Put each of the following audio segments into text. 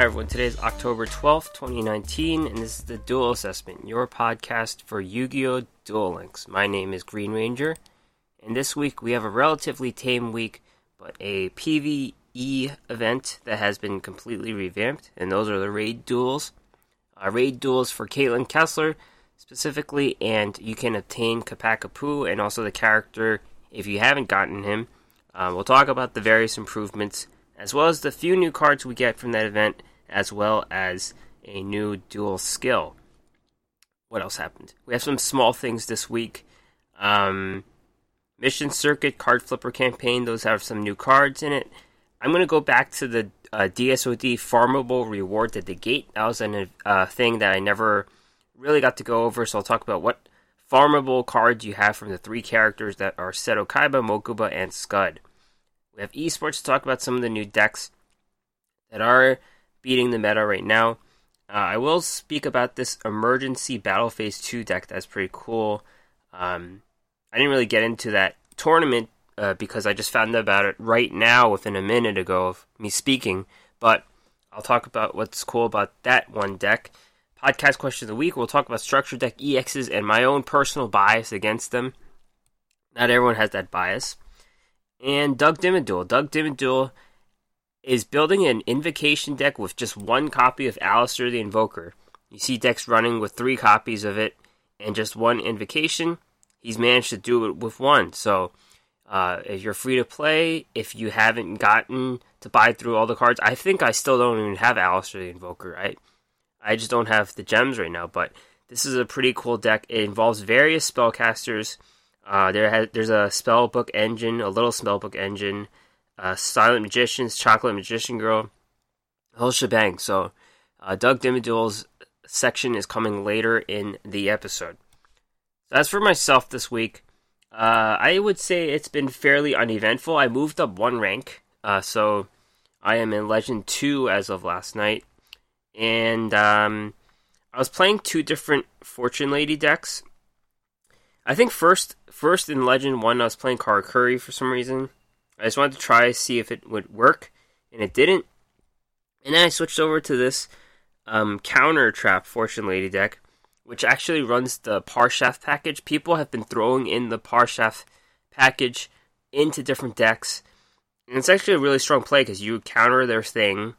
Hi, everyone. Today is October 12th, 2019, and this is the Duel Assessment, your podcast for Yu Gi Oh! Duel Links. My name is Green Ranger, and this week we have a relatively tame week, but a PvE event that has been completely revamped, and those are the raid duels. Uh, raid duels for Kalin Kessler specifically, and you can obtain Kapakapu and also the character if you haven't gotten him. Uh, we'll talk about the various improvements as well as the few new cards we get from that event, as well as a new dual skill. What else happened? We have some small things this week. Um, Mission Circuit card flipper campaign, those have some new cards in it. I'm going to go back to the uh, DSOD farmable rewards at the gate. That was a uh, thing that I never really got to go over, so I'll talk about what farmable cards you have from the three characters that are Seto Kaiba, Mokuba, and Scud. We have esports to talk about some of the new decks that are beating the meta right now. Uh, I will speak about this emergency battle phase 2 deck that's pretty cool. Um, I didn't really get into that tournament uh, because I just found out about it right now within a minute ago of me speaking, but I'll talk about what's cool about that one deck. Podcast question of the week, we'll talk about structure deck EXs and my own personal bias against them. Not everyone has that bias and Doug Dimmaduel. Doug Dimmaduel is building an invocation deck with just one copy of Aleister the Invoker. You see decks running with three copies of it and just one invocation. He's managed to do it with one. So uh, if you're free to play, if you haven't gotten to buy through all the cards, I think I still don't even have Aleister the Invoker. I I just don't have the gems right now. But this is a pretty cool deck. It involves various spellcasters uh, there has, there's a spellbook engine, a little spellbook engine, uh, Silent Magicians, Chocolate Magician Girl, whole shebang. So, uh, Doug Dimmaduel's section is coming later in the episode. So as for myself this week, uh, I would say it's been fairly uneventful. I moved up one rank, uh, so I am in Legend 2 as of last night. And um, I was playing two different Fortune Lady decks. I think first first in Legend 1, I was playing Karakuri for some reason. I just wanted to try see if it would work, and it didn't. And then I switched over to this um, counter trap Fortune Lady deck, which actually runs the Parshath package. People have been throwing in the Parshath package into different decks, and it's actually a really strong play because you counter their thing,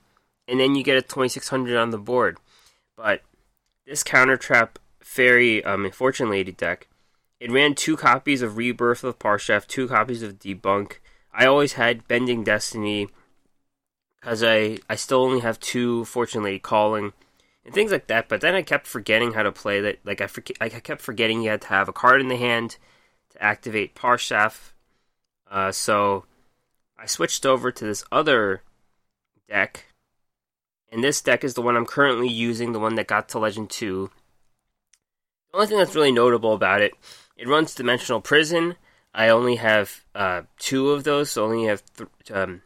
and then you get a 2600 on the board. But this counter trap fairy um, Fortune Lady deck it ran two copies of Rebirth of Parshath, two copies of Debunk. I always had Bending Destiny because I, I still only have two Fortune Lady Calling and things like that. But then I kept forgetting how to play that. Like I, forget, I kept forgetting you had to have a card in the hand to activate Parshath. Uh, so I switched over to this other deck. And this deck is the one I'm currently using, the one that got to Legend 2. The only thing that's really notable about it it runs Dimensional Prison. I only have uh, two of those, so only have th- um,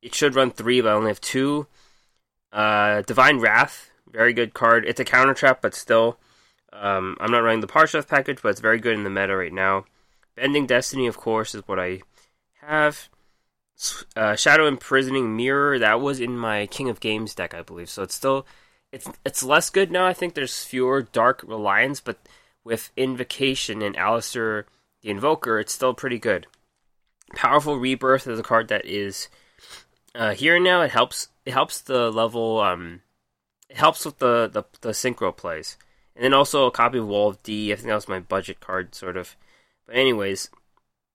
it should run three, but I only have two. Uh, Divine Wrath, very good card. It's a counter trap, but still, um, I'm not running the Parshath package, but it's very good in the meta right now. Bending Destiny, of course, is what I have. Uh, Shadow Imprisoning Mirror, that was in my King of Games deck, I believe. So it's still, it's it's less good now. I think there's fewer Dark Reliance, but with Invocation and Aleister the Invoker, it's still pretty good. Powerful Rebirth is a card that is uh, here now. It helps. It helps the level. Um, it helps with the, the the synchro plays, and then also a copy of Wall of D. I think that was my budget card, sort of. But anyways,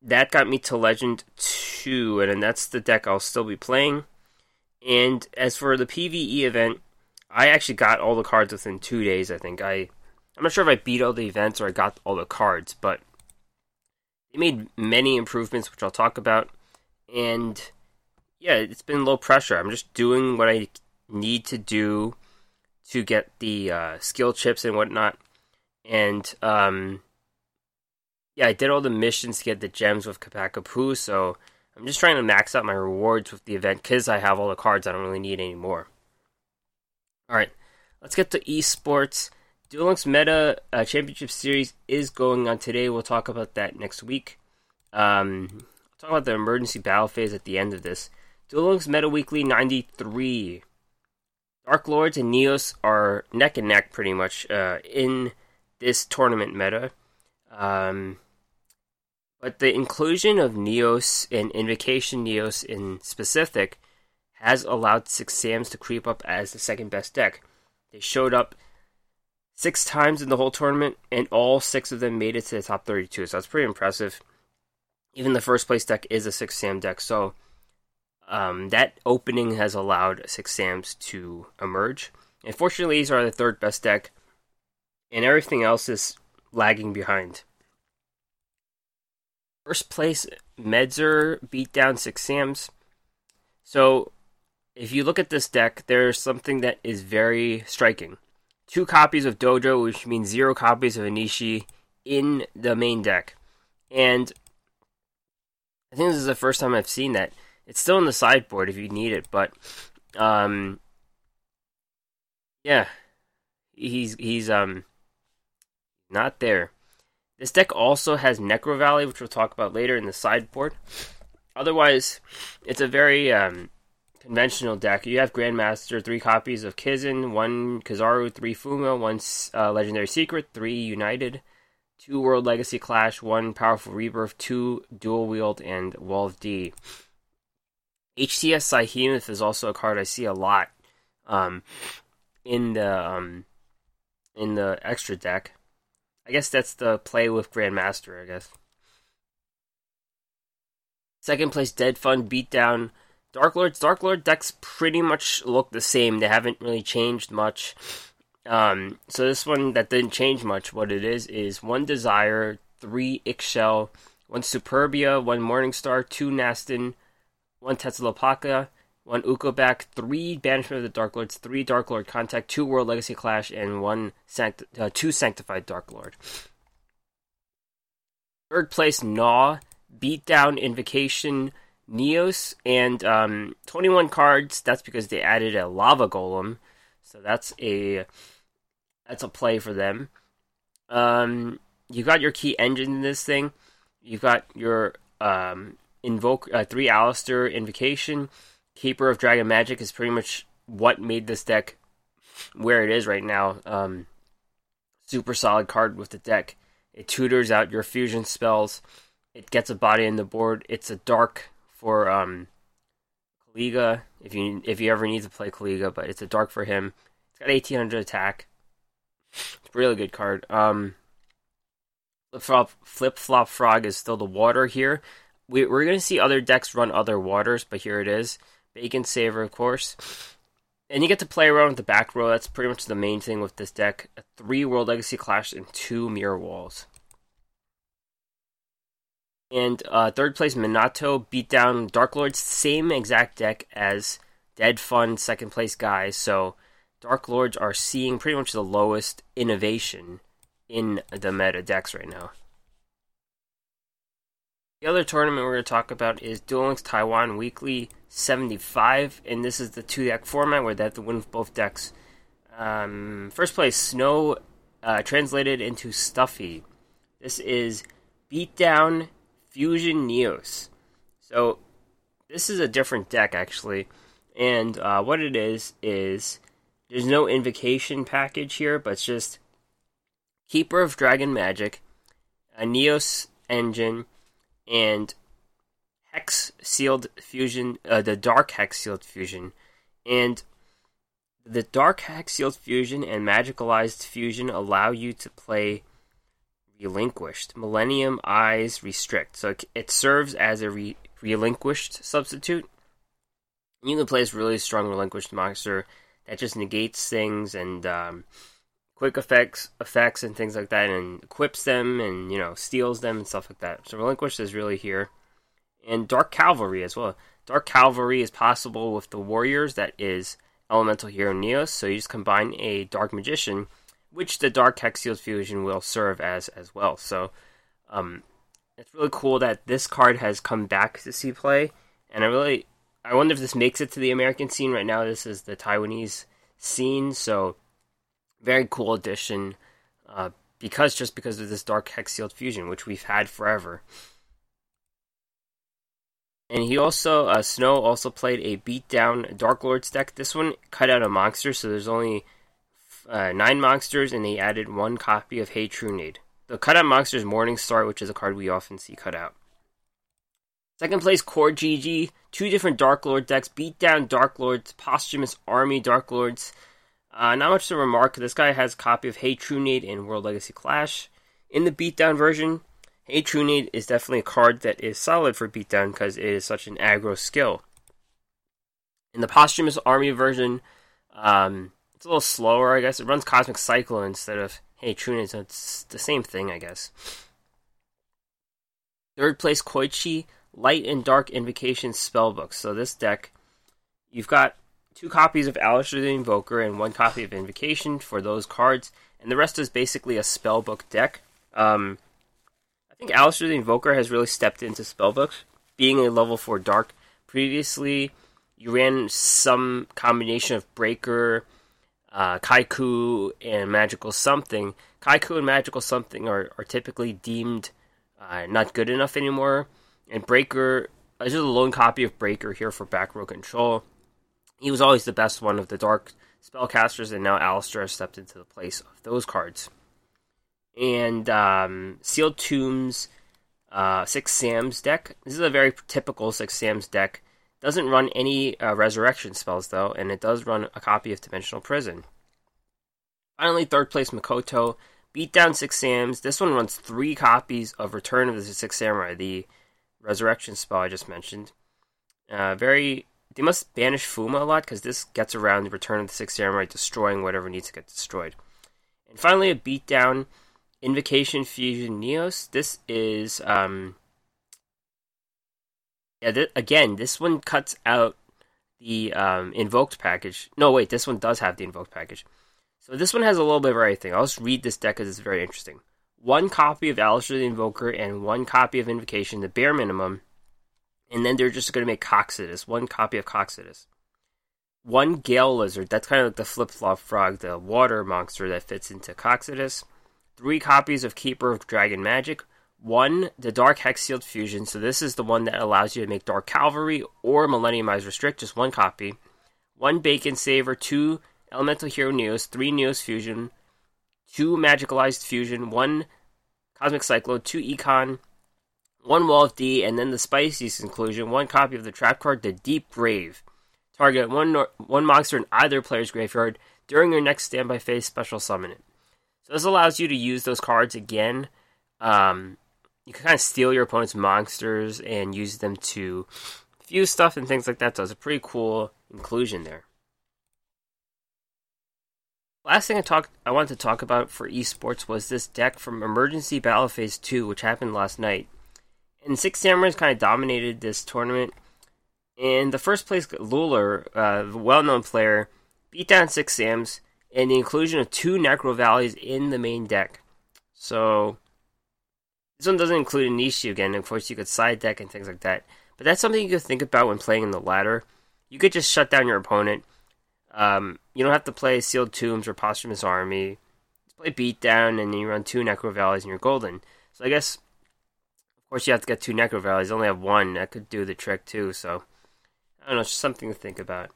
that got me to Legend Two, and then that's the deck I'll still be playing. And as for the PVE event, I actually got all the cards within two days. I think I I'm not sure if I beat all the events or I got all the cards, but they made many improvements, which I'll talk about. And yeah, it's been low pressure. I'm just doing what I need to do to get the uh, skill chips and whatnot. And um, yeah, I did all the missions to get the gems with Kapakapu, so I'm just trying to max out my rewards with the event because I have all the cards. I don't really need any more. All right, let's get to esports. Duel Links Meta uh, Championship Series is going on today. We'll talk about that next week. Um, I'll talk about the emergency battle phase at the end of this. Duel Links Meta Weekly 93. Dark Lords and Neos are neck and neck pretty much uh, in this tournament meta. Um, but the inclusion of Neos and Invocation Neos in specific has allowed Six Sams to creep up as the second best deck. They showed up six times in the whole tournament, and all six of them made it to the top 32. So that's pretty impressive. Even the first place deck is a six Sam deck, so um, that opening has allowed six Sams to emerge. Unfortunately, these are the third best deck, and everything else is lagging behind. First place, Medzer beat down six Sams. So, if you look at this deck, there's something that is very striking two copies of Dojo, which means zero copies of Enishi in the main deck. And I think this is the first time I've seen that. It's still in the sideboard if you need it, but um yeah. He's he's um not there. This deck also has Necro Valley, which we'll talk about later in the sideboard. Otherwise, it's a very um, conventional deck. You have Grandmaster, three copies of Kizan, one Kizaru, three Fuma, one uh, Legendary Secret, three United, two World Legacy Clash, one Powerful Rebirth, two Dual Wield, and Wall of D. HTS Psyhemuth is also a card I see a lot um, in the um, in the extra deck. I guess that's the play with Grandmaster, I guess. Second place, Dead Fund beat down Dark Lords, Dark Lord decks pretty much look the same. They haven't really changed much. Um, so this one that didn't change much. What it is is one Desire, three Ixchel, one Superbia, one Morningstar, two Nasten, one Tezcatlipoca, one Ukobak, three Banishment of the Dark Lords, three Dark Lord Contact, two World Legacy Clash, and one Sanct- uh, two Sanctified Dark Lord. Third place, Gnaw, Beatdown, Invocation, Neos and um, 21 cards. That's because they added a lava golem, so that's a that's a play for them. Um, you got your key engine in this thing. You've got your um, invoke uh, three Aleister invocation. Keeper of Dragon Magic is pretty much what made this deck where it is right now. Um, super solid card with the deck. It tutors out your fusion spells. It gets a body in the board. It's a dark for um, Caliga if you if you ever need to play Caliga, but it's a dark for him. It's got 1800 attack. It's a really good card. Um, Flip Flop, Frog is still the water here. We, we're going to see other decks run other waters, but here it is. Bacon Saver, of course. And you get to play around with the back row. That's pretty much the main thing with this deck. A three World Legacy Clash and two Mirror Walls. And uh, third place, Minato beat down Dark Lord's same exact deck as Dead Fun second place guys. So Dark Lords are seeing pretty much the lowest innovation in the meta decks right now. The other tournament we're going to talk about is Duel Links Taiwan Weekly 75, and this is the two deck format where they have to win both decks. Um, first place, Snow, uh, translated into Stuffy. This is Beatdown Fusion Neos. So this is a different deck actually, and uh, what it is is there's no invocation package here, but it's just Keeper of Dragon Magic, a Neos engine, and Hex Sealed Fusion, uh, the Dark Hex Sealed Fusion, and the Dark Hex Sealed Fusion and Magicalized Fusion allow you to play relinquished. Millennium Eyes Restrict. So it serves as a re- relinquished substitute. You can play this really strong relinquished monster that just negates things and um, quick effects, effects and things like that, and equips them and you know steals them and stuff like that. So relinquished is really here, and Dark Cavalry as well. Dark Cavalry is possible with the warriors. That is Elemental Hero Neos. So you just combine a Dark Magician which the Dark Hex Sealed Fusion will serve as as well. So um, it's really cool that this card has come back to see play, and I really I wonder if this makes it to the American scene. Right now, this is the Taiwanese scene, so very cool addition. Uh, because just because of this Dark Hex Sealed Fusion, which we've had forever. And he also, uh, Snow also played a beatdown Dark Lords deck. This one cut out a monster, so there's only uh, nine monsters, and they added one copy of Hey Trunade. The cutout monster is Morningstar, which is a card we often see cut out. Second place, Core GG. Two different Dark Lord decks. Beat down Dark Lords, Posthumous Army Dark Lords. Uh, not much to remark. This guy has a copy of Hey Trunade in World Legacy Clash. In the beatdown version, Hey Trunade is definitely a card that is solid for beatdown because it is such an aggro skill. In the Posthumous Army version, um, a little slower, I guess. It runs Cosmic Cyclone instead of Hey Trunade, so it's the same thing, I guess. Third place, Koichi Light and Dark Invocation Spellbook. So this deck, you've got two copies of Aleister the Invoker and one copy of Invocation for those cards, and the rest is basically a spellbook deck. Um, I think Aleister the Invoker has really stepped into spellbooks, being a level 4 Dark. Previously, you ran some combination of Breaker, uh, Kycoo, and Magical Something. Kycoo and Magical Something are, are typically deemed uh, not good enough anymore and Breaker, this is a lone copy of Breaker here for back row control. He was always the best one of the dark spellcasters, and now Aleister has stepped into the place of those cards. And um, Sealed Tombs, uh, Six Sams deck. This is a very typical Six Sams deck. Doesn't run any uh, resurrection spells though, and it does run a copy of Dimensional Prison. Finally, third place Mikoto. Beat down Six Sams. This one runs three copies of Return of the Six Samurai, the resurrection spell I just mentioned. Uh, very. They must banish Fuma a lot because this gets around the Return of the Six Samurai, destroying whatever needs to get destroyed. And finally, a beatdown Invocation Fusion Neos. This is. Um, yeah, th- again, this one cuts out the um, invoked package. No, wait, this one does have the invoked package. So this one has a little bit of everything. I'll just read this deck because it's very interesting one copy of Aleister the Invoker and one copy of Invocation, the bare minimum. And then they're just going to make Cocytus, one copy of Cocytus. One Gale Lizard, that's kind of like the flip flop frog, the water monster that fits into Cocytus. Three copies of Keeper of Dragon Magic. One, the Dark Hex Sealed Fusion, so this is the one that allows you to make Dark Cavalry or Millennium Eyes Restrict, just one copy. One Bacon Saver, two Elemental Hero Neos, three Neos Fusion, two Magicalized Fusion, one Cosmic Cyclone, two Econ, one Wall of D, and then the Spicy's inclusion, one copy of the trap card, the Deep Grave. Target one one monster in either player's graveyard during your next standby phase. Special summon it. So this allows you to use those cards again. Um, you can kind of steal your opponent's monsters and use them to fuse stuff and things like that. So it's a pretty cool inclusion there. Last thing I talked I wanted to talk about for esports was this deck from Emergency Battle Phase 2, which happened last night. And Six Samurais kind of dominated this tournament. And the first place, Luller, uh, the well known player, beat down Six Sams and the inclusion of two Necro Valleys in the main deck. So, this one doesn't include Enishi again. Of course, you could side deck and things like that. But that's something you could think about when playing in the ladder. You could just shut down your opponent um, you don't have to play Sealed Tombs or Posthumous Army. Just play Beatdown, and then you run two Necro Valleys, and you're golden. So I guess, of course, you have to get two Necro Valleys. Only have one. That could do the trick too. So I don't know. It's just something to think about.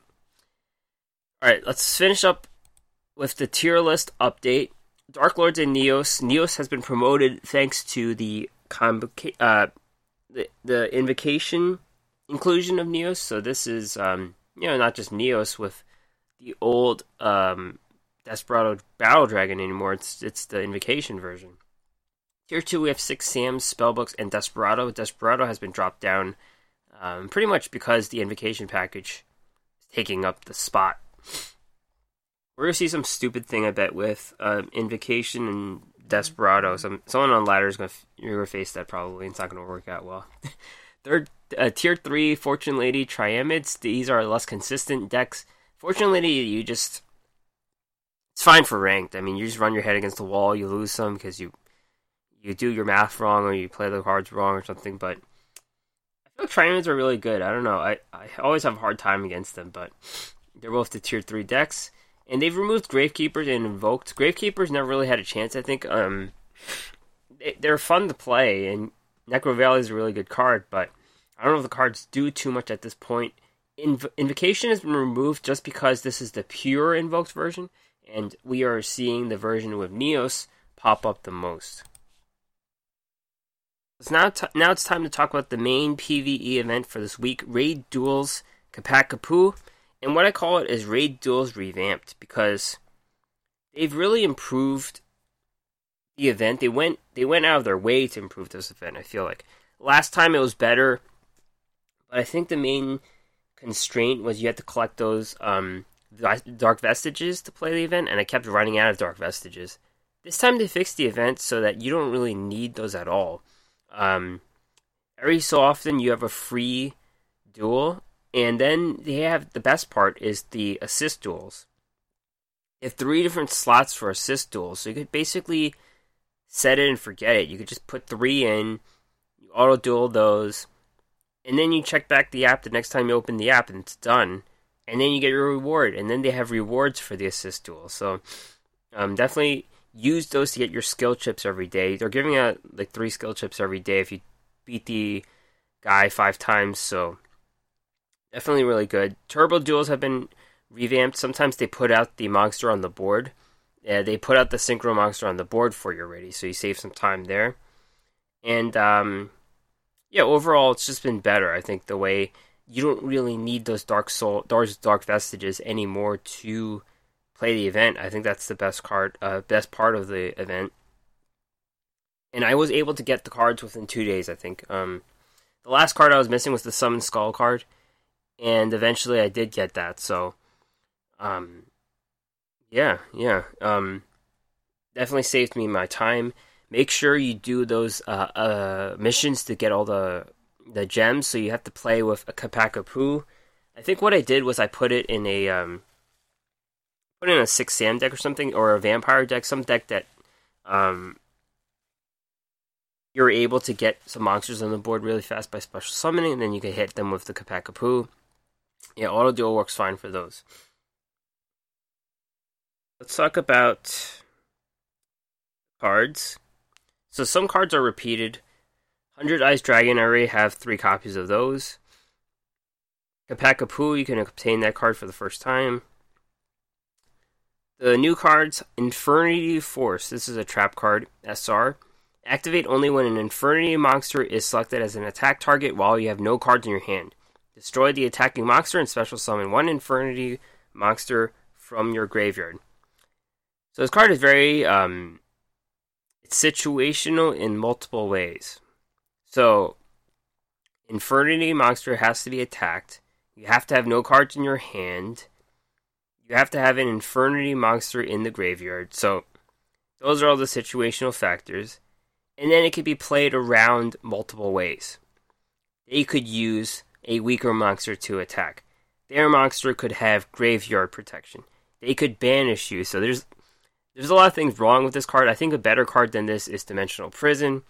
All right, let's finish up with the tier list update. Dark Lords and Neos. Neos has been promoted thanks to the convoca- uh, the, the invocation inclusion of Neos. So this is um, you know not just Neos with the old um, Desperado Battle Dragon anymore. It's it's the Invocation version. Tier two, we have six Sam's spellbooks and Desperado. Desperado has been dropped down, um, pretty much because the Invocation package is taking up the spot. We're gonna see some stupid thing, I bet, with uh, Invocation and Desperado. Some someone on ladder is gonna you're gonna face that probably. It's not gonna work out well. Third, uh, tier three, Fortune Lady Triamids. These are less consistent decks Fortunately, you just it's fine for ranked. I mean, you just run your head against the wall, you lose some because you you do your math wrong or you play the cards wrong or something. But I feel Triamids are really good. I don't know. I I always have a hard time against them, but they're both the tier three decks, and they've removed Gravekeepers and invoked. Gravekeepers never really had a chance. I think um they, they're fun to play, and Necro Valley is a really good card, but I don't know if the cards do too much at this point. Inv- Invocation has been removed just because this is the pure invoked version, and we are seeing the version with Neos pop up the most. So now, t- now it's time to talk about the main PVE event for this week Raid Duels Kapakapu. And what I call it is Raid Duels Revamped because they've really improved the event. They went they went out of their way to improve this event. I feel like last time it was better, but I think the main constraint was you had to collect those um, dark vestiges to play the event, and I kept running out of dark vestiges. This time they fixed the event so that you don't really need those at all. Um, every so often you have a free duel, and then they have the best part is the assist duels. They have three different slots for assist duels, so you could basically set it and forget it. You could just put three in, you auto duel those, and then you check back the app the next time you open the app, and it's done. And then you get your reward, and then they have rewards for the assist duel. So um, definitely use those to get your skill chips every day. They're giving out like three skill chips every day if you beat the guy five times. So definitely really good. Turbo duels have been revamped. Sometimes they put out the monster on the board. Yeah, they put out the synchro monster on the board for you already, so you save some time there. And um, yeah, overall, it's just been better. I think the way you don't really need those dark soul, those dark vestiges anymore to play the event. I think that's the best card, uh, best part of the event. And I was able to get the cards within two days. I think. Um, the last card I was missing was the Summon Skull card, and eventually I did get that. So, um, yeah, yeah, um, definitely saved me my time. Make sure you do those uh, uh, missions to get all the the gems. So you have to play with a Kapakapu. I think what I did was I put it in a um, put in a six Sam deck or something, or a vampire deck, some deck that um, you're able to get some monsters on the board really fast by special summoning, and then you can hit them with the Kapakapu. Yeah, auto duel works fine for those. Let's talk about cards. So some cards are repeated. Hundred Eyes Dragon, I already have three copies of those. Kapakapu, you can obtain that card for the first time. The new cards, Infernity Force. This is a trap card, SR. Activate only when an Infernity monster is selected as an attack target while you have no cards in your hand. Destroy the attacking monster and special summon one Infernity monster from your graveyard. So this card is very um, it's situational in multiple ways. So Infernity monster has to be attacked. You have to have no cards in your hand you have to have an Infernity monster in the graveyard. So those are all the situational factors. And then it could be played around multiple ways. They could use a weaker monster to attack. Their monster could have graveyard protection. They could banish you. So there's there's a lot of things wrong with this card. I think a better card than this is Dimensional Prison.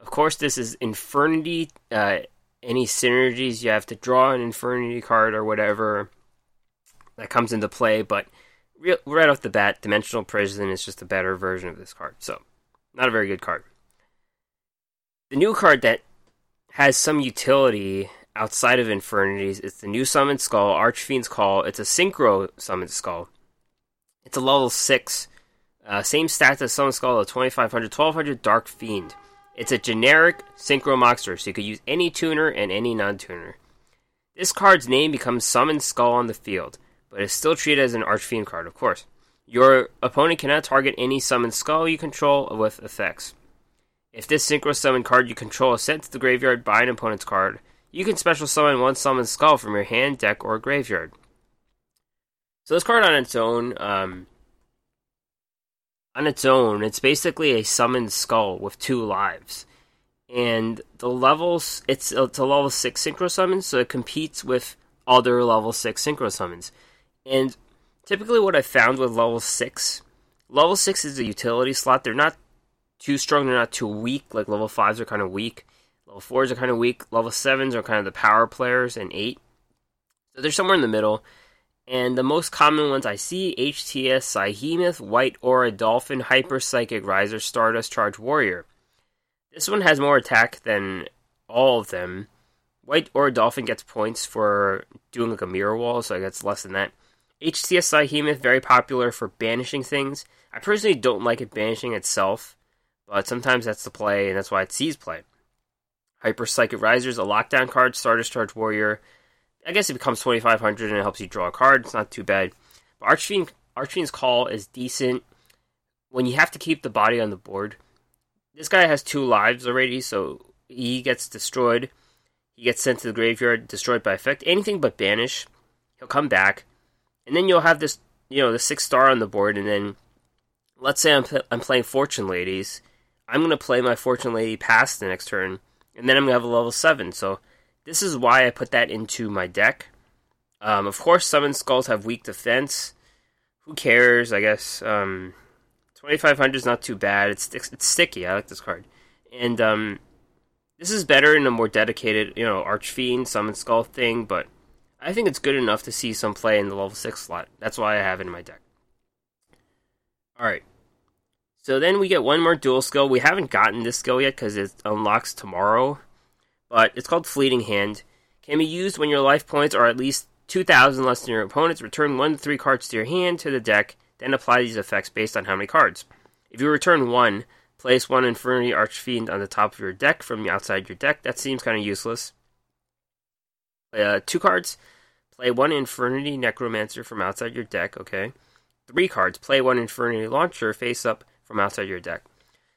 Of course, this is Infernity. Uh, any synergies you have to draw an Infernity card or whatever that comes into play, but right off the bat, Dimensional Prison is just a better version of this card. So, not a very good card. The new card that has some utility outside of Infernities It's the new Summoned Skull, Archfiend's Call. It's a Synchro Summoned Skull. It's a level 6. Uh, same stats as Summoned Skull, a 2500, 1200 Dark Fiend. It's a generic Synchro monster, so you could use any tuner and any non tuner. This card's name becomes Summoned Skull on the field but is still treated as an Archfiend card, of course. Your opponent cannot target any summoned skull you control with effects. If this synchro summon card you control is sent to the graveyard by an opponent's card, you can special summon one summoned skull from your hand, deck, or graveyard. So this card on its own, um, on its own, it's basically a summoned skull with two lives. And the levels, it's, it's a level 6 synchro summon, so it competes with other level 6 synchro summons. And typically, what I found with level six, level six is a utility slot. They're not too strong. They're not too weak. Like level fives are kind of weak. Level fours are kind of weak. Level sevens are kind of the power players, and eight. So they're somewhere in the middle. And the most common ones I see HTS, Psyhemuth, White Aura, Dolphin, Hyper Psychic Riser, Stardust, Charge Warrior. This one has more attack than all of them, White or Dolphin gets points for doing like a mirror wall, so it gets less than that. HTS Hemoth, very popular for banishing things. I personally don't like it banishing itself, but sometimes that's the play, and that's why it sees play. Hyper Psychic Risers, a lockdown card, Starter Charge Warrior. I guess it becomes 2500 and it helps you draw a card. It's not too bad. But Archfiend, Archfiend's Call is decent when you have to keep the body on the board. This guy has two lives already, so he gets destroyed. He gets sent to the graveyard, destroyed by effect. Anything but banish. He'll come back. And then you'll have this, you know, the six star on the board, and then let's say I'm, I'm playing Fortune Ladies. I'm going to play my Fortune Lady past the next turn, and then I'm going to have a level 7. So this is why I put that into my deck. Um, of course, Summon Skulls have weak defense. Who cares, I guess. Um, 2500 is not too bad. It's, it's sticky. I like this card. And um, this is better in a more dedicated, you know, Archfiend, Summon Skull thing, but I think it's good enough to see some play in the level 6 slot. That's why I have it in my deck. Alright. So then we get one more dual skill. We haven't gotten this skill yet because it unlocks tomorrow, but it's called Fleeting Hand. Can be used when your life points are at least 2,000 less than your opponent's. Return 1 to 3 cards to your hand to the deck, then apply these effects based on how many cards. If you return 1, place 1 Infernity Archfiend on the top of your deck from outside your deck. That seems kind of useless. Uh, 2 cards, Play one Infernity Necromancer from outside your deck, okay? Three cards. Play one Infernity Launcher face up from outside your deck.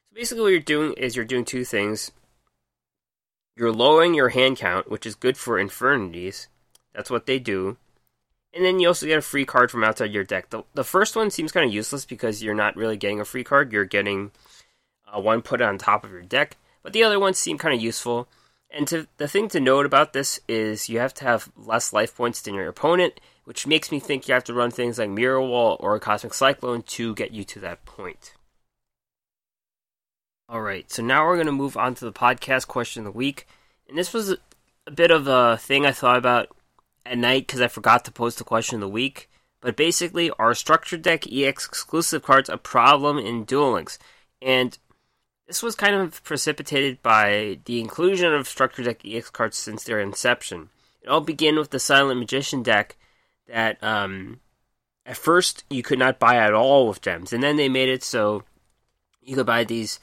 So basically, what you're doing is you're doing two things. You're lowering your hand count, which is good for Infernities. That's what they do. And then you also get a free card from outside your deck. The, the first one seems kind of useless because you're not really getting a free card. You're getting uh, one put on top of your deck. But the other ones seem kind of useful and to, the thing to note about this is you have to have less life points than your opponent, which makes me think you have to run things like Mirror Wall or Cosmic Cyclone to get you to that point. Alright, so now we're going to move on to the podcast question of the week. And this was a bit of a thing I thought about at night because I forgot to post the question of the week. But basically, are Structure Deck EX exclusive cards a problem in Duel Links? And this was kind of precipitated by the inclusion of Structure Deck EX cards since their inception. It all began with the Silent Magician deck that um, at first you could not buy at all with gems, and then they made it so you could buy these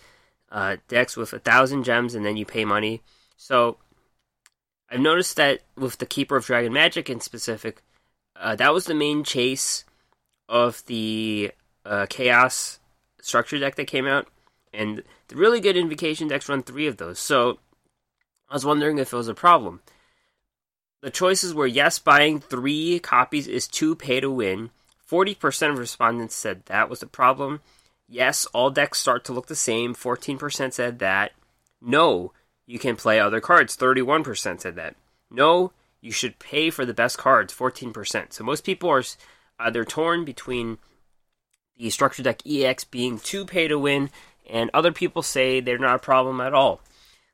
uh, decks with a thousand gems, and then you pay money. So I've noticed that with the Keeper of Dragon Magic in specific, uh, that was the main chase of the uh, Chaos structure deck that came out and the really good invocation decks run three of those. So I was wondering if it was a problem. The choices were yes, buying three copies is too pay to win. 40% of respondents said that was a problem. Yes, all decks start to look the same. 14% said that. No, you can play other cards. 31% said that. No, you should pay for the best cards. 14%. So most people are either torn between the structure deck EX being too pay to win and other people say they're not a problem at all.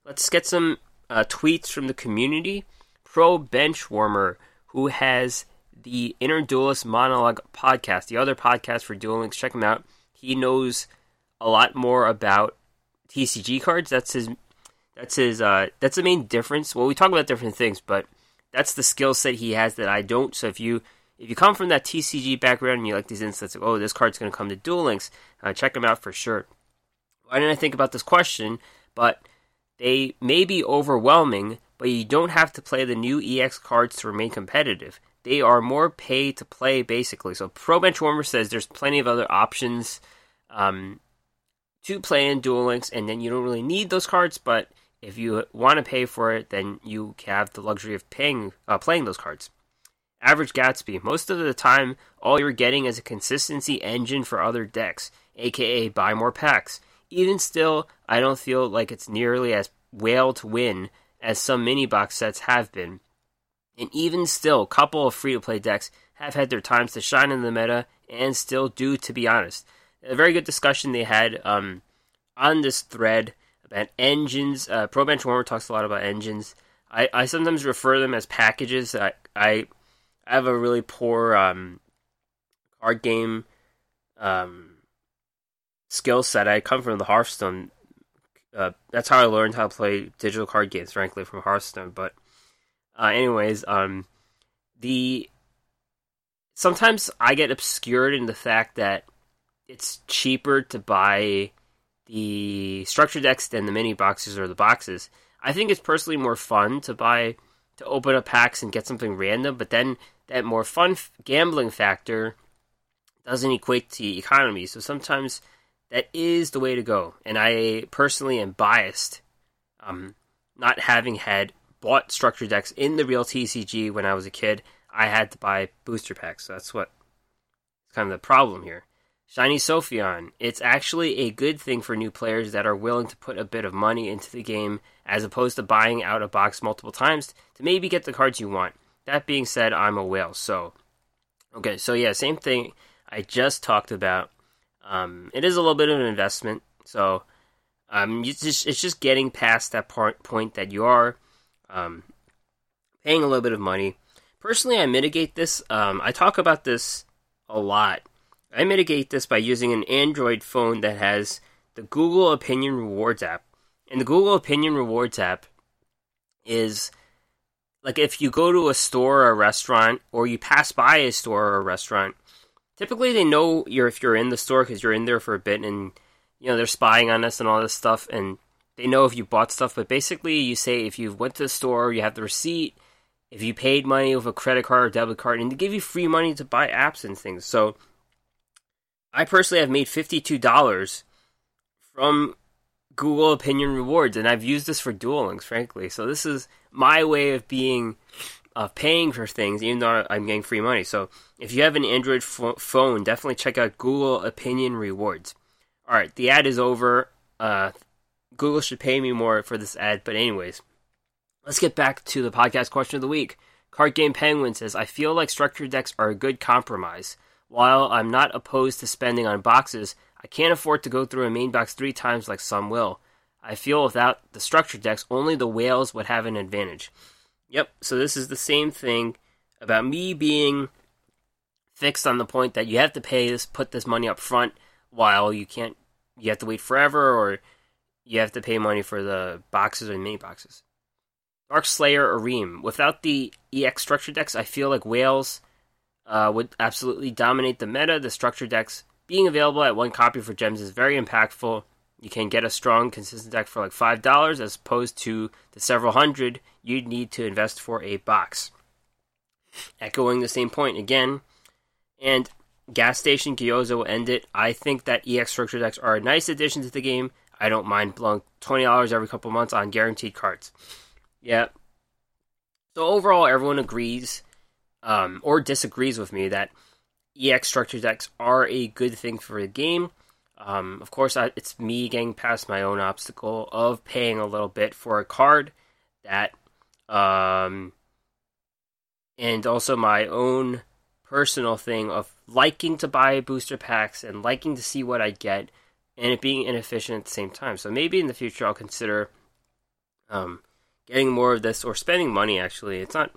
Let's get some uh, tweets from the community. Pro Benchwarmer, who has the Inner Duelist Monologue podcast, the other podcast for Duel Links, check him out. He knows a lot more about TCG cards. That's his. That's his. Uh, that's the main difference. Well, we talk about different things, but that's the skill set he has that I don't. So if you if you come from that TCG background and you like these instances, like, oh, this card's going to come to Duel Links, uh, check him out for sure why didn't I think about this question? But they may be overwhelming, but you don't have to play the new EX cards to remain competitive. They are more pay to play, basically. So Pro Benchwarmer says there's plenty of other options um, to play in Duel Links, and then you don't really need those cards, but if you want to pay for it, then you have the luxury of paying uh, playing those cards. Average Gatsby. Most of the time, all you're getting is a consistency engine for other decks, aka buy more packs even still, I don't feel like it's nearly as whale to win as some mini box sets have been. And even still, a couple of free to play decks have had their times to shine in the meta and still do, to be honest. A very good discussion they had um, on this thread about engines. Uh, Pro Benchwarmer talks a lot about engines. I, I sometimes refer them as packages. I, I, I have a really poor um, card game um, skill set. I come from the Hearthstone. Uh, that's how I learned how to play digital card games, frankly, from Hearthstone. But Uh, anyways, um, the sometimes I get obscured in the fact that it's cheaper to buy the structure decks than the mini boxes or the boxes. I think it's personally more fun to buy to open up packs and get something random, but then that more fun f- gambling factor doesn't equate to economy. So sometimes that is the way to go. And I personally am biased, um, not having had bought structure decks in the real TCG when I was a kid. I had to buy booster packs. So that's what it's kind of the problem here. Shiny Sophion. It's actually a good thing for new players that are willing to put a bit of money into the game as opposed to buying out a box multiple times to maybe get the cards you want. That being said, I'm a whale, so. Okay, so yeah, same thing I just talked about. Um, it is a little bit of an investment, so um, just, it's just getting past that part, point that you are um, paying a little bit of money. Personally, I mitigate this. Um, I talk about this a lot. I mitigate this by using an Android phone that has the Google Opinion Rewards app. And the Google Opinion Rewards app is like if you go to a store or a restaurant or you pass by a store or a restaurant, typically they know you're if you're in the store because you're in there for a bit and you know they're spying on us and all this stuff and they know if you bought stuff but basically you say if you went to the store you have the receipt if you paid money with a credit card or debit card and they give you free money to buy apps and things so i personally have made $52 from google opinion rewards and i've used this for duel links frankly so this is my way of being of paying for things, even though I'm getting free money. So if you have an Android phone, definitely check out Google Opinion Rewards. All right, the ad is over. Uh, Google should pay me more for this ad, but anyways, let's get back to the podcast question of the week. Card Game Penguin says, I feel like structured decks are a good compromise. While I'm not opposed to spending on boxes, I can't afford to go through a main box three times like some will. I feel without the structured decks, only the whales would have an advantage. Yep. So this is the same thing about me being fixed on the point that you have to pay this, put this money up front, while you can't. You have to wait forever, or you have to pay money for the boxes or mini boxes. Dark Slayer Areem. Without the EX structure decks, I feel like Whales uh, would absolutely dominate the meta. The structure decks being available at one copy for gems is very impactful. You can get a strong, consistent deck for like five dollars, as opposed to the several hundred you'd need to invest for a box. Echoing the same point again, and gas station Gyoza will end it. I think that EX structure decks are a nice addition to the game. I don't mind blowing twenty dollars every couple months on guaranteed cards. Yeah. So overall, everyone agrees um, or disagrees with me that EX structure decks are a good thing for the game. Um, of course, I, it's me getting past my own obstacle of paying a little bit for a card that, um, and also my own personal thing of liking to buy booster packs and liking to see what I get, and it being inefficient at the same time. So maybe in the future I'll consider um, getting more of this or spending money. Actually, it's not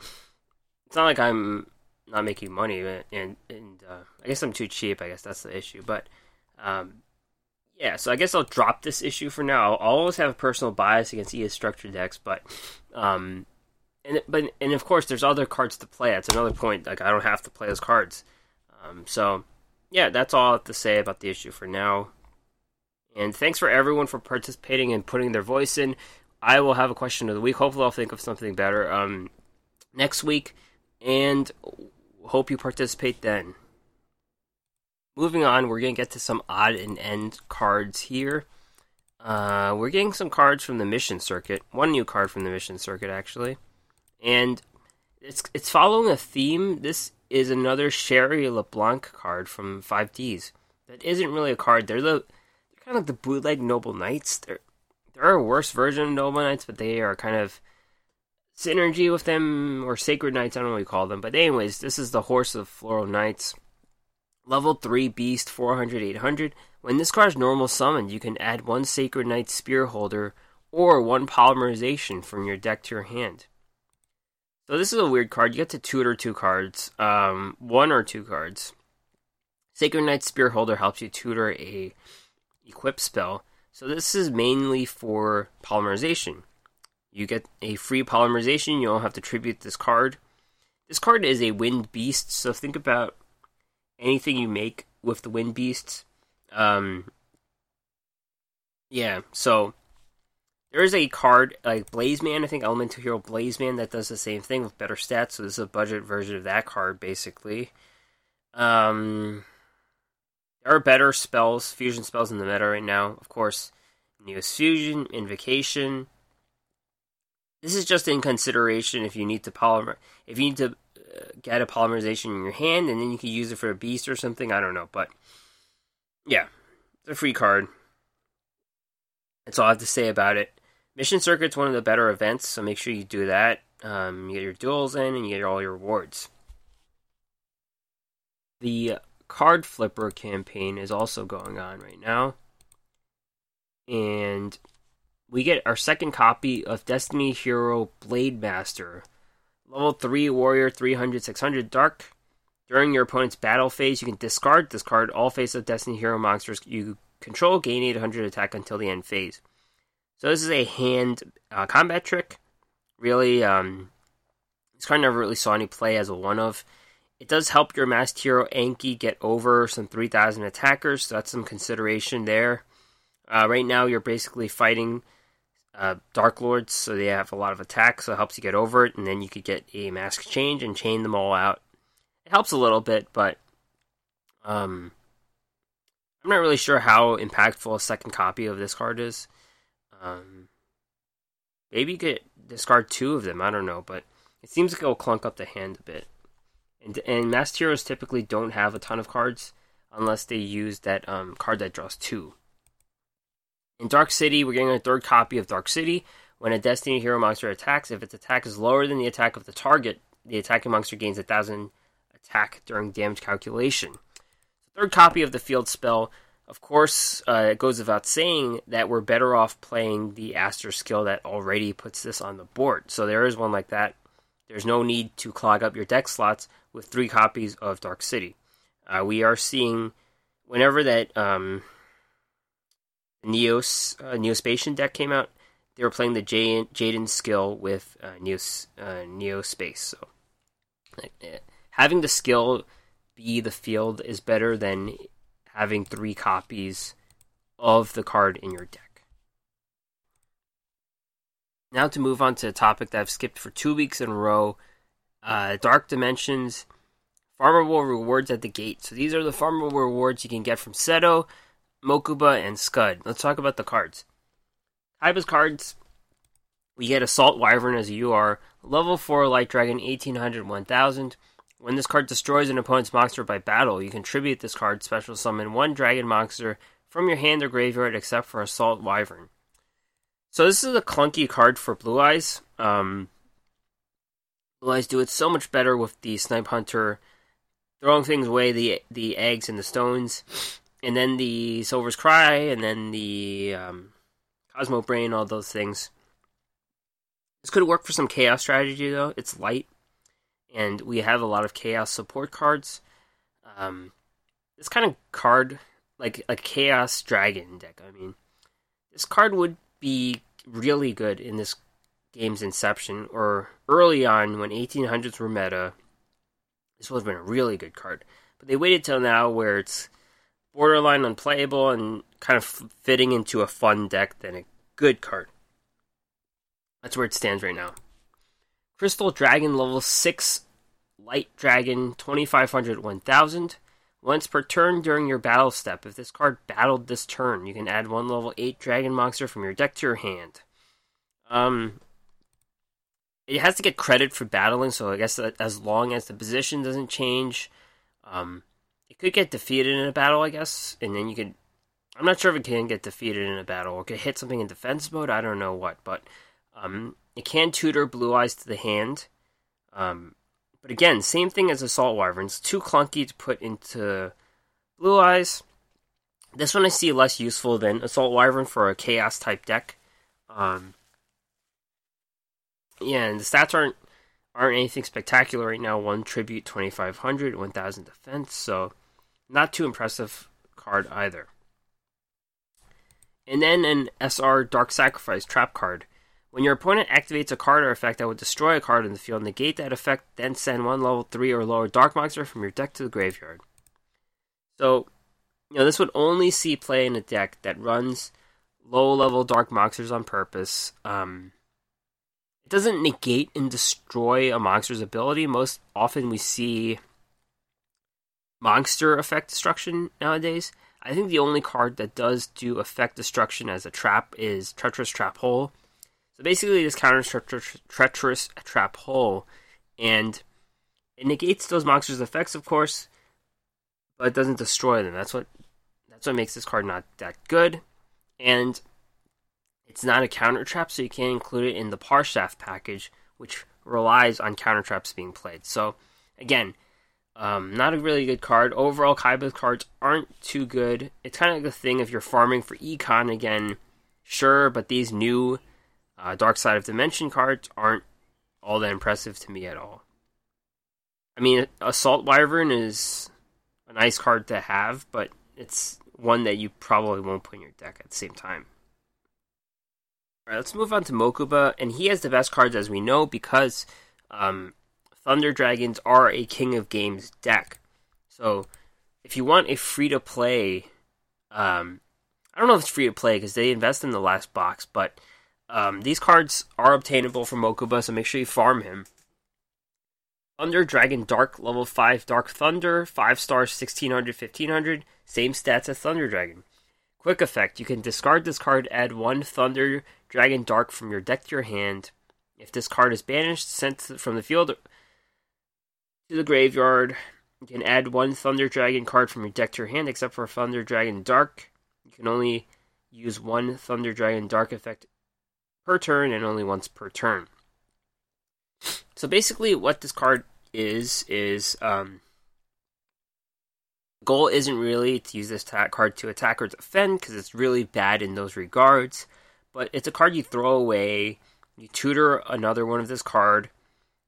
it's not like I'm not making money, and and uh, I guess I'm too cheap. I guess that's the issue, but. Um, yeah, so I guess I'll drop this issue for now. I'll always have a personal bias against ES structure decks, but um, and but and of course there's other cards to play. That's another point. Like I don't have to play those cards. Um, so yeah, that's all I have to say about the issue for now. And thanks for everyone for participating and putting their voice in. I will have a question of the week. Hopefully, I'll think of something better um, next week, and hope you participate then. Moving on, we're going to get to some odd and end cards here. Uh, we're getting some cards from the mission circuit. One new card from the mission circuit, actually, and it's it's following a theme. This is another Sherry LeBlanc card from Five Ds. That isn't really a card. They're the kind of the bootleg Noble Knights. They're they're a worse version of Noble Knights, but they are kind of synergy with them or Sacred Knights. I don't know what you call them, but anyways, this is the Horse of Floral Knights. Level 3 Beast 400 800. When this card is normal summoned, you can add one Sacred Knight Spear Holder or one Polymerization from your deck to your hand. So this is a weird card. You get to tutor two cards, um, one or two cards. Sacred Knight Spear Holder helps you tutor a equip spell. So this is mainly for polymerization. You get a free polymerization. You don't have to tribute this card. This card is a wind beast, so think about anything you make with the wind beasts. Um, yeah, so there is a card like Blaze Man, I think Elemental Hero Blaze Man, that does the same thing with better stats. So this is a budget version of that card, basically. Um, there are better spells, fusion spells in the meta right now. Of course, Neos Fusion, Invocation. This is just in consideration if you need to polymer, if you need to uh, get a polymerization in your hand, and then you can use it for a beast or something. I don't know, but yeah, it's a free card. That's all I have to say about it. Mission Circuit's one of the better events, so make sure you do that. Um, you get your duels in, and you get all your rewards. The card flipper campaign is also going on right now. And we get our second copy of Destiny Hero Blade Master. Level 3 Warrior 300 600 Dark. During your opponent's battle phase, you can discard, discard all face of Destiny Hero monsters you control, gain 800 attack until the end phase. So this is a hand uh, combat trick. Really, um, this card never really saw any play as a one of. It does help your masked hero Anki get over some 3,000 attackers, so that's some consideration there. Uh, right now, you're basically fighting uh, Dark Lords, so they have a lot of attack, so it helps you get over it, and then you could get a mask change and chain them all out. It helps a little bit, but um, I'm not really sure how impactful a second copy of this card is. Um, maybe you could discard two of them, I don't know, but it seems like it'll clunk up the hand a bit. And and heroes typically don't have a ton of cards unless they use that um, card that draws two. In Dark City, we're getting a third copy of Dark City. When a Destiny hero monster attacks, if its attack is lower than the attack of the target, the attacking monster gains a thousand attack during damage calculation. Third copy of the field spell, of course, uh, it goes without saying that we're better off playing the Aster skill that already puts this on the board. So there is one like that. There's no need to clog up your deck slots with three copies of Dark City. Uh, we are seeing whenever that um, Neos uh, Neo-Spacian deck came out, they were playing the Jaden skill with uh, Neos uh, Neospace. So uh, having the skill be the field is better than having three copies of the card in your deck. Now to move on to a topic that I've skipped for two weeks in a row uh, Dark Dimensions, farmable rewards at the gate. So these are the farmable rewards you can get from Seto, Mokuba, and Scud. Let's talk about the cards. Kaiba's cards, we get Assault Wyvern as a UR, level 4 Light Dragon 1800 1000. When this card destroys an opponent's monster by battle, you contribute this card special summon one dragon monster from your hand or graveyard except for Assault Wyvern. So this is a clunky card for Blue Eyes. Um, Blue Eyes do it so much better with the Snipe Hunter throwing things away, the the eggs and the stones, and then the Silver's Cry, and then the um, Cosmo Brain, all those things. This could work for some chaos strategy though. It's light, and we have a lot of chaos support cards. Um, this kind of card, like a chaos dragon deck. I mean, this card would be really good in this game's inception, or early on when 1800s were meta, this would have been a really good card. But they waited till now where it's borderline unplayable and kind of fitting into a fun deck than a good card. That's where it stands right now. Crystal Dragon level 6 Light Dragon 2500 1000. Once per turn during your battle step, if this card battled this turn, you can add one level 8 Dragon monster from your deck to your hand. Um, it has to get credit for battling, so I guess as long as the position doesn't change, um, it could get defeated in a battle, I guess, and then you could. I'm not sure if it can get defeated in a battle or could hit something in defense mode. I don't know what, but um, it can tutor Blue Eyes to the hand. Um, but again, same thing as Assault Wyvern. It's too clunky to put into Blue Eyes. This one I see less useful than Assault Wyvern for a Chaos type deck. Um, yeah, and the stats aren't aren't anything spectacular right now. One tribute, 2500, 1000 defense, so not too impressive card either. And then an SR Dark Sacrifice trap card. When your opponent activates a card or effect that would destroy a card in the field, negate that effect, then send one level 3 or lower Dark Monster from your deck to the graveyard. So, you know, this would only see play in a deck that runs low level Dark Monsters on purpose. Um, it doesn't negate and destroy a monster's ability. Most often we see monster effect destruction nowadays. I think the only card that does do effect destruction as a trap is Treacherous Trap Hole so basically, this counters treacherous, trap hole, and it negates those monsters' effects, of course, but it doesn't destroy them. That's what that's what makes this card not that good, and it's not a counter trap, so you can't include it in the Parshath package, which relies on counter traps being played. So again, um, not a really good card. Overall, Kaiba's cards aren't too good. It's kind of like the thing if you're farming for econ again, sure, but these new uh, Dark Side of Dimension cards aren't all that impressive to me at all. I mean, Assault Wyvern is a nice card to have, but it's one that you probably won't put in your deck at the same time. Alright, let's move on to Mokuba, and he has the best cards as we know because um, Thunder Dragons are a King of Games deck. So, if you want a free to play, um, I don't know if it's free to play because they invest in the last box, but um, these cards are obtainable from Mokuba, so make sure you farm him. Thunder Dragon Dark, level 5 Dark Thunder, 5 stars, 1600, 1500, same stats as Thunder Dragon. Quick effect you can discard this card, add 1 Thunder Dragon Dark from your deck to your hand. If this card is banished, sent from the field to the graveyard, you can add 1 Thunder Dragon card from your deck to your hand, except for Thunder Dragon Dark. You can only use 1 Thunder Dragon Dark effect per turn and only once per turn. So basically, what this card is is um, goal isn't really to use this card to attack or defend because it's really bad in those regards. But it's a card you throw away. You tutor another one of this card.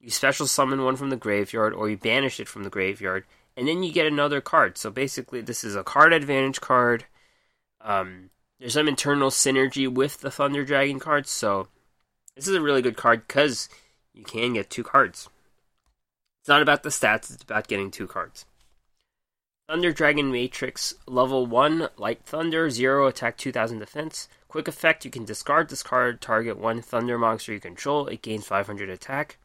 You special summon one from the graveyard, or you banish it from the graveyard, and then you get another card. So basically, this is a card advantage card. Um, there's some internal synergy with the Thunder Dragon cards, so this is a really good card because you can get two cards. It's not about the stats, it's about getting two cards. Thunder Dragon Matrix, level 1, Light Thunder, 0 attack, 2000 defense. Quick effect, you can discard this card, target one Thunder monster you control, it gains 500 attack.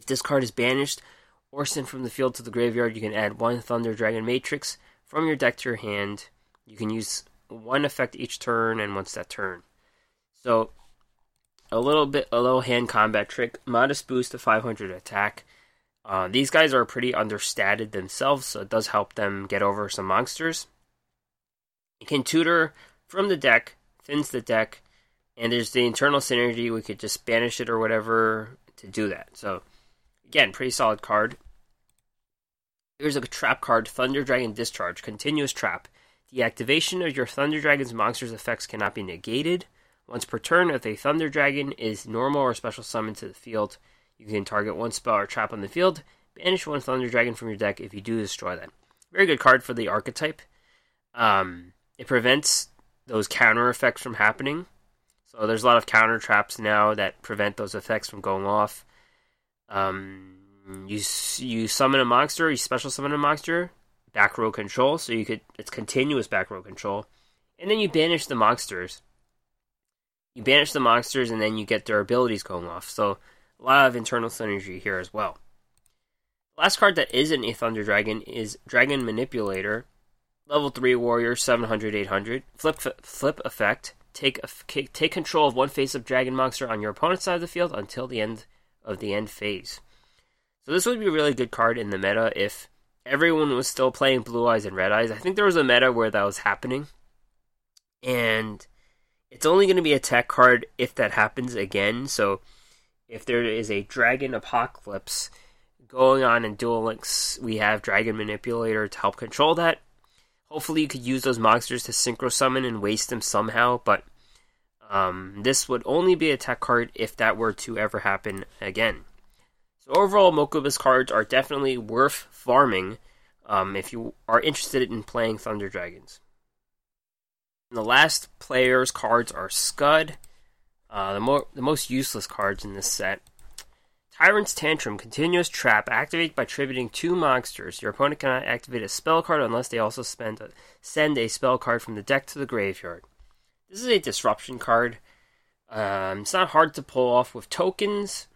If this card is banished or sent from the field to the graveyard, you can add one Thunder Dragon Matrix from your deck to your hand. You can use one effect each turn and once that turn. So a little bit, a little hand combat trick, modest boost to 500 attack. Uh, these guys are pretty understated themselves, so it does help them get over some monsters. You can tutor from the deck, thins the deck, and there's the internal synergy. We could just banish it or whatever to do that. So, again, pretty solid card. Here's a trap card Thunder Dragon Discharge, continuous trap. The activation of your Thunder Dragon's monster's effects cannot be negated. Once per turn, if a Thunder Dragon is normal or special summoned to the field, you can target one spell or trap on the field, banish one Thunder Dragon from your deck if you do destroy that. Very good card for the archetype. Um, it prevents those counter effects from happening. So there's a lot of counter traps now that prevent those effects from going off. Um, you you summon a monster, you special summon a monster, back row control, so you could it's continuous back row control, and then you banish the monsters. You banish the monsters, and then you get their abilities going off. So a lot of internal synergy here as well. Last card that isn't a Thunder Dragon is Dragon Manipulator, level three warrior, 700 800 flip flip effect. Take take control of one face of dragon monster on your opponent's side of the field until the end of the end phase. So this would be a really good card in the meta if everyone was still playing Blue Eyes and Red Eyes. I think there was a meta where that was happening. And it's only going to be a tech card if that happens again. So if there is a Dragon Apocalypse going on in Duel Links, we have Dragon Manipulator to help control that. Hopefully, you could use those monsters to synchro summon and waste them somehow, but um, this would only be a tech card if that were to ever happen again. So overall, Mokuba's cards are definitely worth farming um, if you are interested in playing Thunder Dragons. And the last player's cards are Scud, Uh, the, more, the most useless cards in this set. Tyrant's Tantrum, continuous trap, activate by tributing two monsters. Your opponent cannot activate a spell card unless they also spend a, send a spell card from the deck to the graveyard. This is a disruption card. Um, it's not hard to pull off with tokens,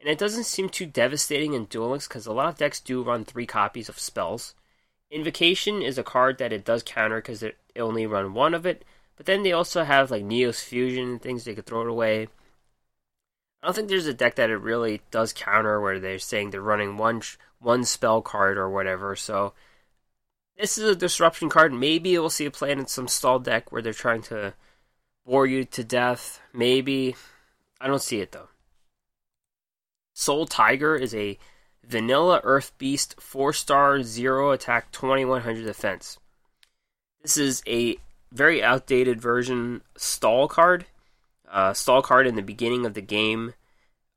and it doesn't seem too devastating in Duel Links because a lot of decks do run three copies of spells. Invocation is a card that it does counter because it, only run one of it, but then they also have like Neos Fusion and things they could throw it away. I don't think there's a deck that it really does counter where they're saying they're running one one spell card or whatever. So this is a disruption card. Maybe we'll see a play in some stall deck where they're trying to bore you to death. Maybe I don't see it though. Soul Tiger is a vanilla Earth Beast, four star, zero attack, twenty one hundred defense. This is a very outdated version stall card. Uh, stall card in the beginning of the game.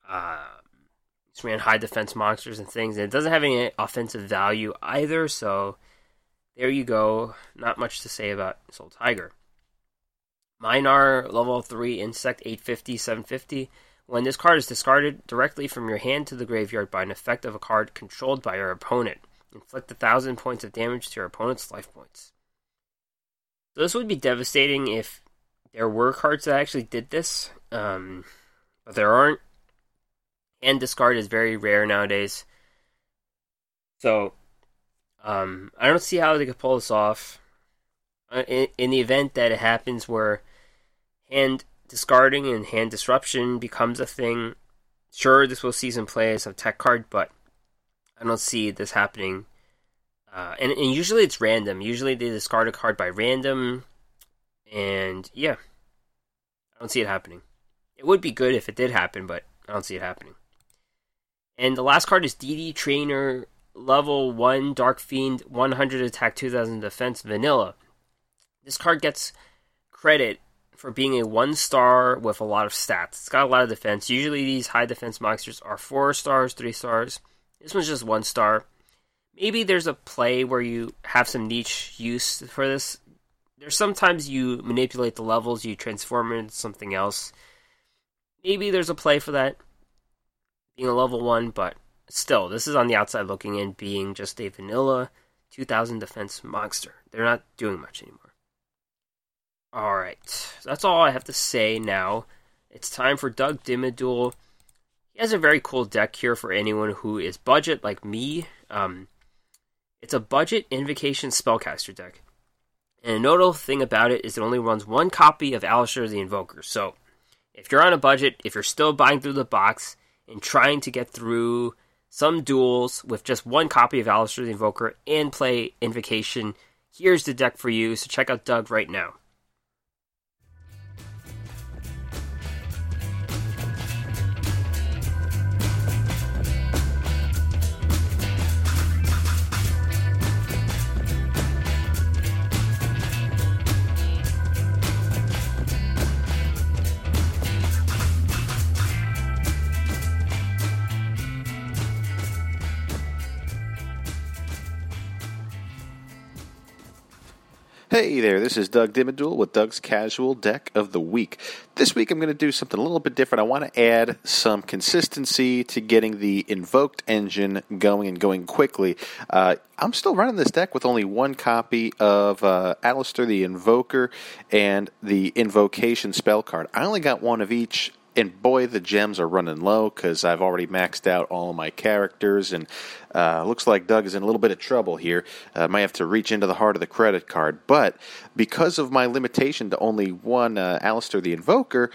Uh, just ran high defense monsters and things, and it doesn't have any offensive value either. So there you go. Not much to say about Soul Tiger. Minar level 3 Insect 850 750. When this card is discarded directly from your hand to the graveyard by an effect of a card controlled by your opponent, inflict a thousand points of damage to your opponent's life points. So this would be devastating if there were cards that actually did this, um, but there aren't. Hand discard is very rare nowadays. So, um, I don't see how they could pull this off. Uh, in, in the event that it happens where hand discarding and hand disruption becomes a thing, sure, this will see some play as a tech card, but I don't see this happening uh, and, and usually it's random. Usually they discard a card by random. And yeah, I don't see it happening. It would be good if it did happen, but I don't see it happening. And the last card is DD Trainer, level 1, Dark Fiend, 100 attack, 2000 defense, vanilla. This card gets credit for being a 1 star with a lot of stats. It's got a lot of defense. Usually these high defense monsters are 4 stars, 3 stars. This one's just 1 star maybe there's a play where you have some niche use for this. There's sometimes you manipulate the levels, you transform it into something else. Maybe there's a play for that, being a level one, but still, this is on the outside looking in, being just a vanilla 2000 defense monster. They're not doing much anymore. Alright, that's all I have to say now. It's time for Doug Dimmaduel. He has a very cool deck here for anyone who is budget like me. Um, it's a budget invocation spellcaster deck. And a notable thing about it is it only runs one copy of Aleister the Invoker. So, if you're on a budget, if you're still buying through the box and trying to get through some duels with just one copy of Aleister the Invoker and play Invocation, here's the deck for you. So check out Doug right now. Hey there, this is Doug Dimmaduel with Doug's Casual Deck of the Week. This week I'm going to do something a little bit different. I want to add some consistency to getting the invoked engine going and going quickly. Uh, I'm still running this deck with only one copy of uh, Aleister the Invoker and the Invocation spell card. I only got one of each and boy, the gems are running low because I've already maxed out all my characters, and uh, looks like Doug is in a little bit of trouble here. Uh, might have to reach into the heart of the credit card, but because of my limitation to only one uh, Aleister the Invoker,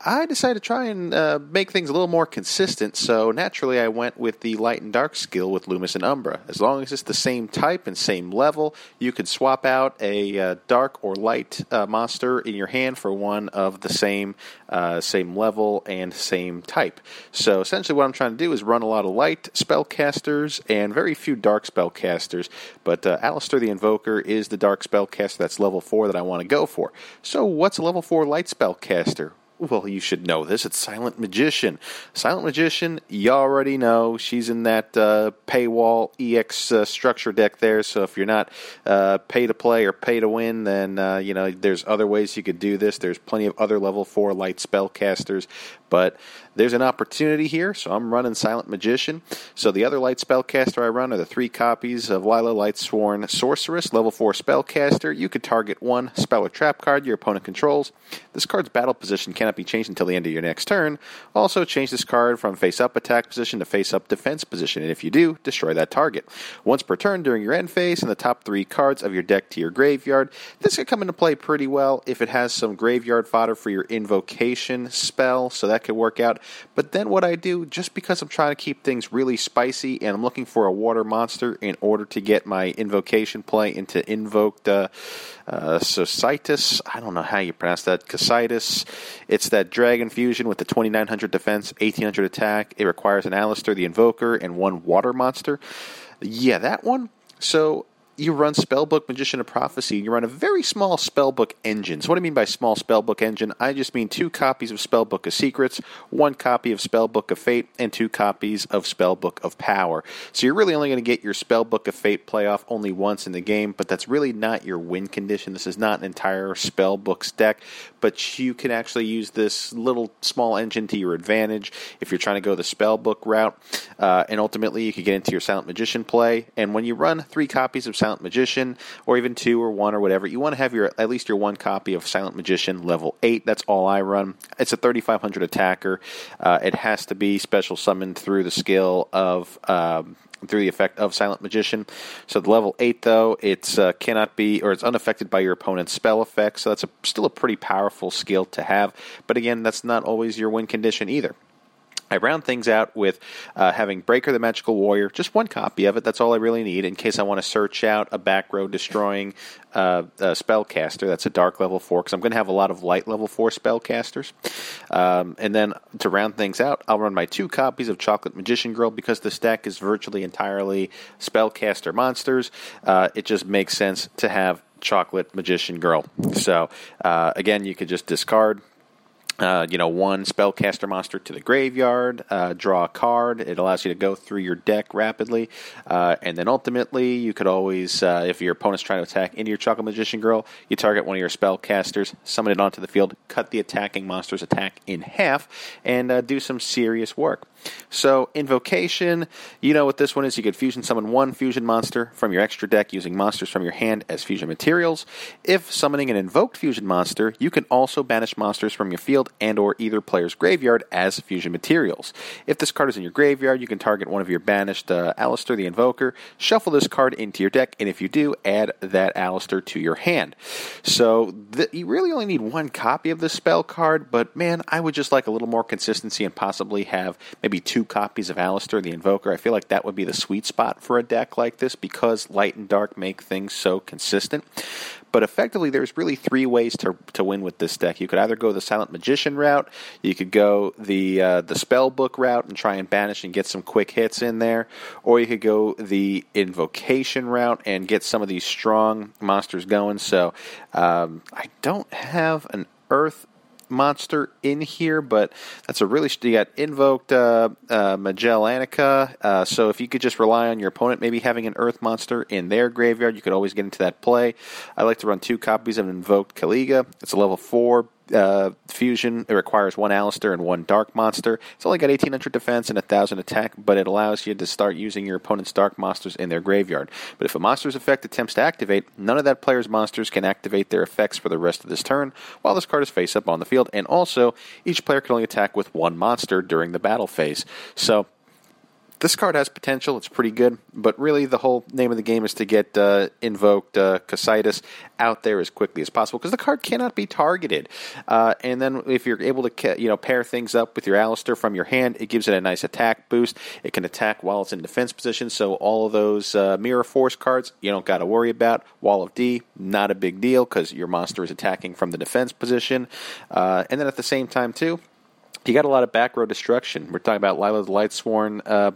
I decided to try and uh, make things a little more consistent, so naturally I went with the light and dark skill with Lumis and Umbra. As long as it's the same type and same level, you could swap out a uh, dark or light uh, monster in your hand for one of the same uh, same level and same type. So essentially, what I'm trying to do is run a lot of light spellcasters and very few dark spellcasters. But uh, Aleister the Invoker is the dark spellcaster that's level four that I want to go for. So what's a level four light spellcaster? Well, you should know this. It's Silent Magician. Silent Magician, you already know she's in that uh, paywall EX uh, structure deck there. So if you're not uh, pay to play or pay to win, then uh, you know there's other ways you could do this. There's plenty of other level four light spellcasters, but there's an opportunity here, so I'm running Silent Magician. So the other light spellcaster I run are the three copies of Lyla Lightsworn Sorceress, level 4 spellcaster. You could target one spell or trap card your opponent controls. This card's battle position cannot be changed until the end of your next turn. Also, change this card from face up attack position to face up defense position, and if you do, destroy that target. Once per turn during your end phase, and the top three cards of your deck to your graveyard. This could come into play pretty well if it has some graveyard fodder for your invocation spell, so that could work out. But then what I do, just because I'm trying to keep things really spicy and I'm looking for a water monster in order to get my invocation play into invoked uh, uh, Societus. I don't know how you pronounce that. Casitis. It's that dragon fusion with the 2900 defense, 1800 attack. It requires an Aleister the Invoker and one water monster. Yeah, that one. So you run Spellbook Magician of Prophecy. And you run a very small Spellbook engine. So, what I mean by small Spellbook engine? I just mean two copies of Spellbook of Secrets, one copy of Spellbook of Fate, and two copies of Spellbook of Power. So, you're really only going to get your Spellbook of Fate playoff only once in the game, but that's really not your win condition. This is not an entire Spellbooks deck, but you can actually use this little small engine to your advantage if you're trying to go the Spellbook route. Uh, and ultimately, you can get into your Silent Magician play. And when you run three copies of Silent Silent Magician, or even two or one or whatever. You want to have your at least your one copy of Silent Magician level eight. That's all I run. It's a 3500 attacker. Uh, it has to be special summoned through the skill of. Um, through the effect of Silent Magician. So the level eight, though, it's uh, cannot be or it's unaffected by your opponent's spell effects. So that's a, still a pretty powerful skill to have. But again, that's not always your win condition either. I round things out with uh, having Breaker the Magical Warrior, just one copy of it. That's all I really need in case I want to search out a back row destroying uh, spellcaster. That's a dark level four because I'm going to have a lot of light level four spellcasters. Um, and then to round things out, I'll run my two copies of Chocolate Magician Girl because the stack is virtually entirely spellcaster monsters. Uh, it just makes sense to have Chocolate Magician Girl. So uh, again, you could just discard uh, you know, one spellcaster monster to the graveyard, uh, draw a card. It allows you to go through your deck rapidly, uh, and then ultimately you could always, uh, if your opponent's trying to attack into your Chocolate Magician Girl, you target one of your spellcasters, summon it onto the field, cut the attacking monster's attack in half, and uh, do some serious work. So, Invocation, you know what this one is. You could fusion summon one fusion monster from your extra deck using monsters from your hand as fusion materials. If summoning an invoked fusion monster, you can also banish monsters from your field and or either player's graveyard as fusion materials. If this card is in your graveyard, you can target one of your banished uh, Aleister the Invoker, shuffle this card into your deck, and if you do, add that Aleister to your hand. So, the, you really only need one copy of this spell card, but man, I would just like a little more consistency and possibly have maybe two copies of Aleister the Invoker. I feel like that would be the sweet spot for a deck like this because light and dark make things so consistent. But effectively, there's really three ways to, to win with this deck. You could either go the Silent Magician route, you could go the uh, the Spell Book route and try and banish and get some quick hits in there, or you could go the Invocation route and get some of these strong monsters going. So um, I don't have an Earth monster in here, but that's a really you got invoked uh, uh, Magellanica. Uh, so if you could just rely on your opponent maybe having an Earth monster in their graveyard, you could always get into that play. I like to run two copies of an invoked Caliga. It's a level four uh, fusion. It requires one Aleister and one Dark Monster. It's only got 1800 defense and 1000 attack, but it allows you to start using your opponent's Dark Monsters in their graveyard. But if a monster's effect attempts to activate, none of that player's monsters can activate their effects for the rest of this turn while this card is face up on the field. And also, each player can only attack with one monster during the battle phase. So this card has potential. It's pretty good, but really the whole name of the game is to get uh, invoked uh, out there as quickly as possible because the card cannot be targeted. Uh, and then if you're able to you know pair things up with your Aleister from your hand, it gives it a nice attack boost. It can attack while it's in defense position, so all of those uh, Mirror Force cards you don't got to worry about. Wall of D, not a big deal because your monster is attacking from the defense position. Uh, and then at the same time too you got a lot of back row destruction. We're talking about Lyla the Lightsworn, uh,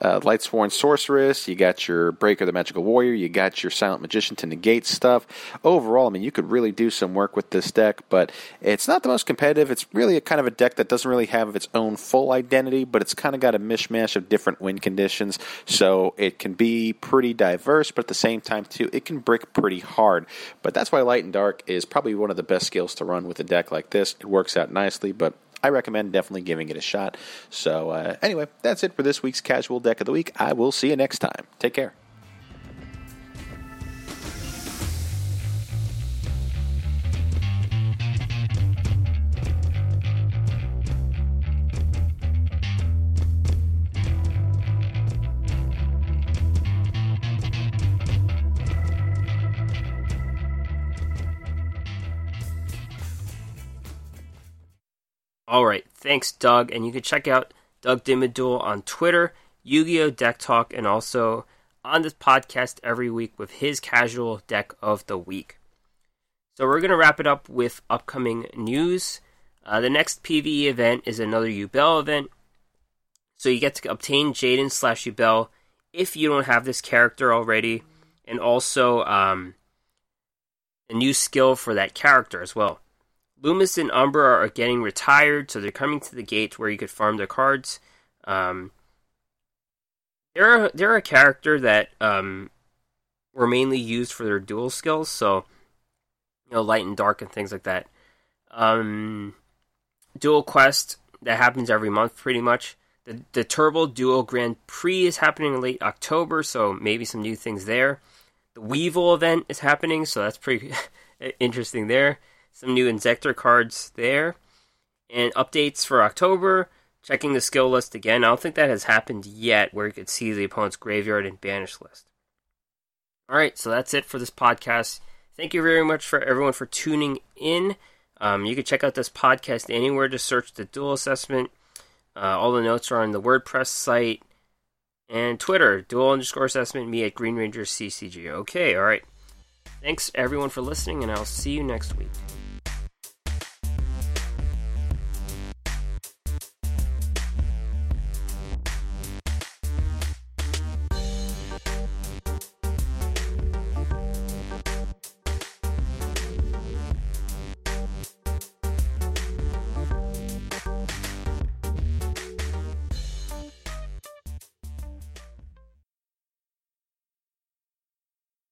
uh, Lightsworn Sorceress. You got your Breaker the Magical Warrior. You got your Silent Magician to negate stuff. Overall, I mean, you could really do some work with this deck, but it's not the most competitive. It's really a kind of a deck that doesn't really have its own full identity, but it's kind of got a mishmash of different win conditions. So it can be pretty diverse, but at the same time, too, it can brick pretty hard. But that's why Light and Dark is probably one of the best skills to run with a deck like this. It works out nicely, but I recommend definitely giving it a shot. So, uh, anyway, that's it for this week's Casual Deck of the Week. I will see you next time. Take care. All right, thanks, Doug. And you can check out Doug Dimmaduel on Twitter, Yu Gi Oh! Deck Talk, and also on this podcast every week with his casual deck of the week. So we're going to wrap it up with upcoming news. Uh, the next PvE event is another Yubel event. So you get to obtain Jaden slash Yubel if you don't have this character already, and also um, a new skill for that character as well. Lumis and Umbra are getting retired, so they're coming to the gate where you could farm their cards. Um, they're they're a character that um, were mainly used for their dual skills, so you know, light and dark and things like that. Um, dual quest that happens every month, pretty much. The the Turbo Duo Grand Prix is happening in late October, so maybe some new things there. The Weevil event is happening, so that's pretty interesting there some new Inzektor cards there, and updates for October. Checking the skill list again. I don't think that has happened yet, where you could see the opponent's graveyard and banish list. All right, so that's it for this podcast. Thank you very much for everyone for tuning in. Um, you can check out this podcast anywhere. Just search the Dual Assessment. Uh, all the notes are on the WordPress site and Twitter, dual underscore assessment, me at Green Ranger CCG. Okay, all right. Thanks everyone for listening, and I'll see you next week.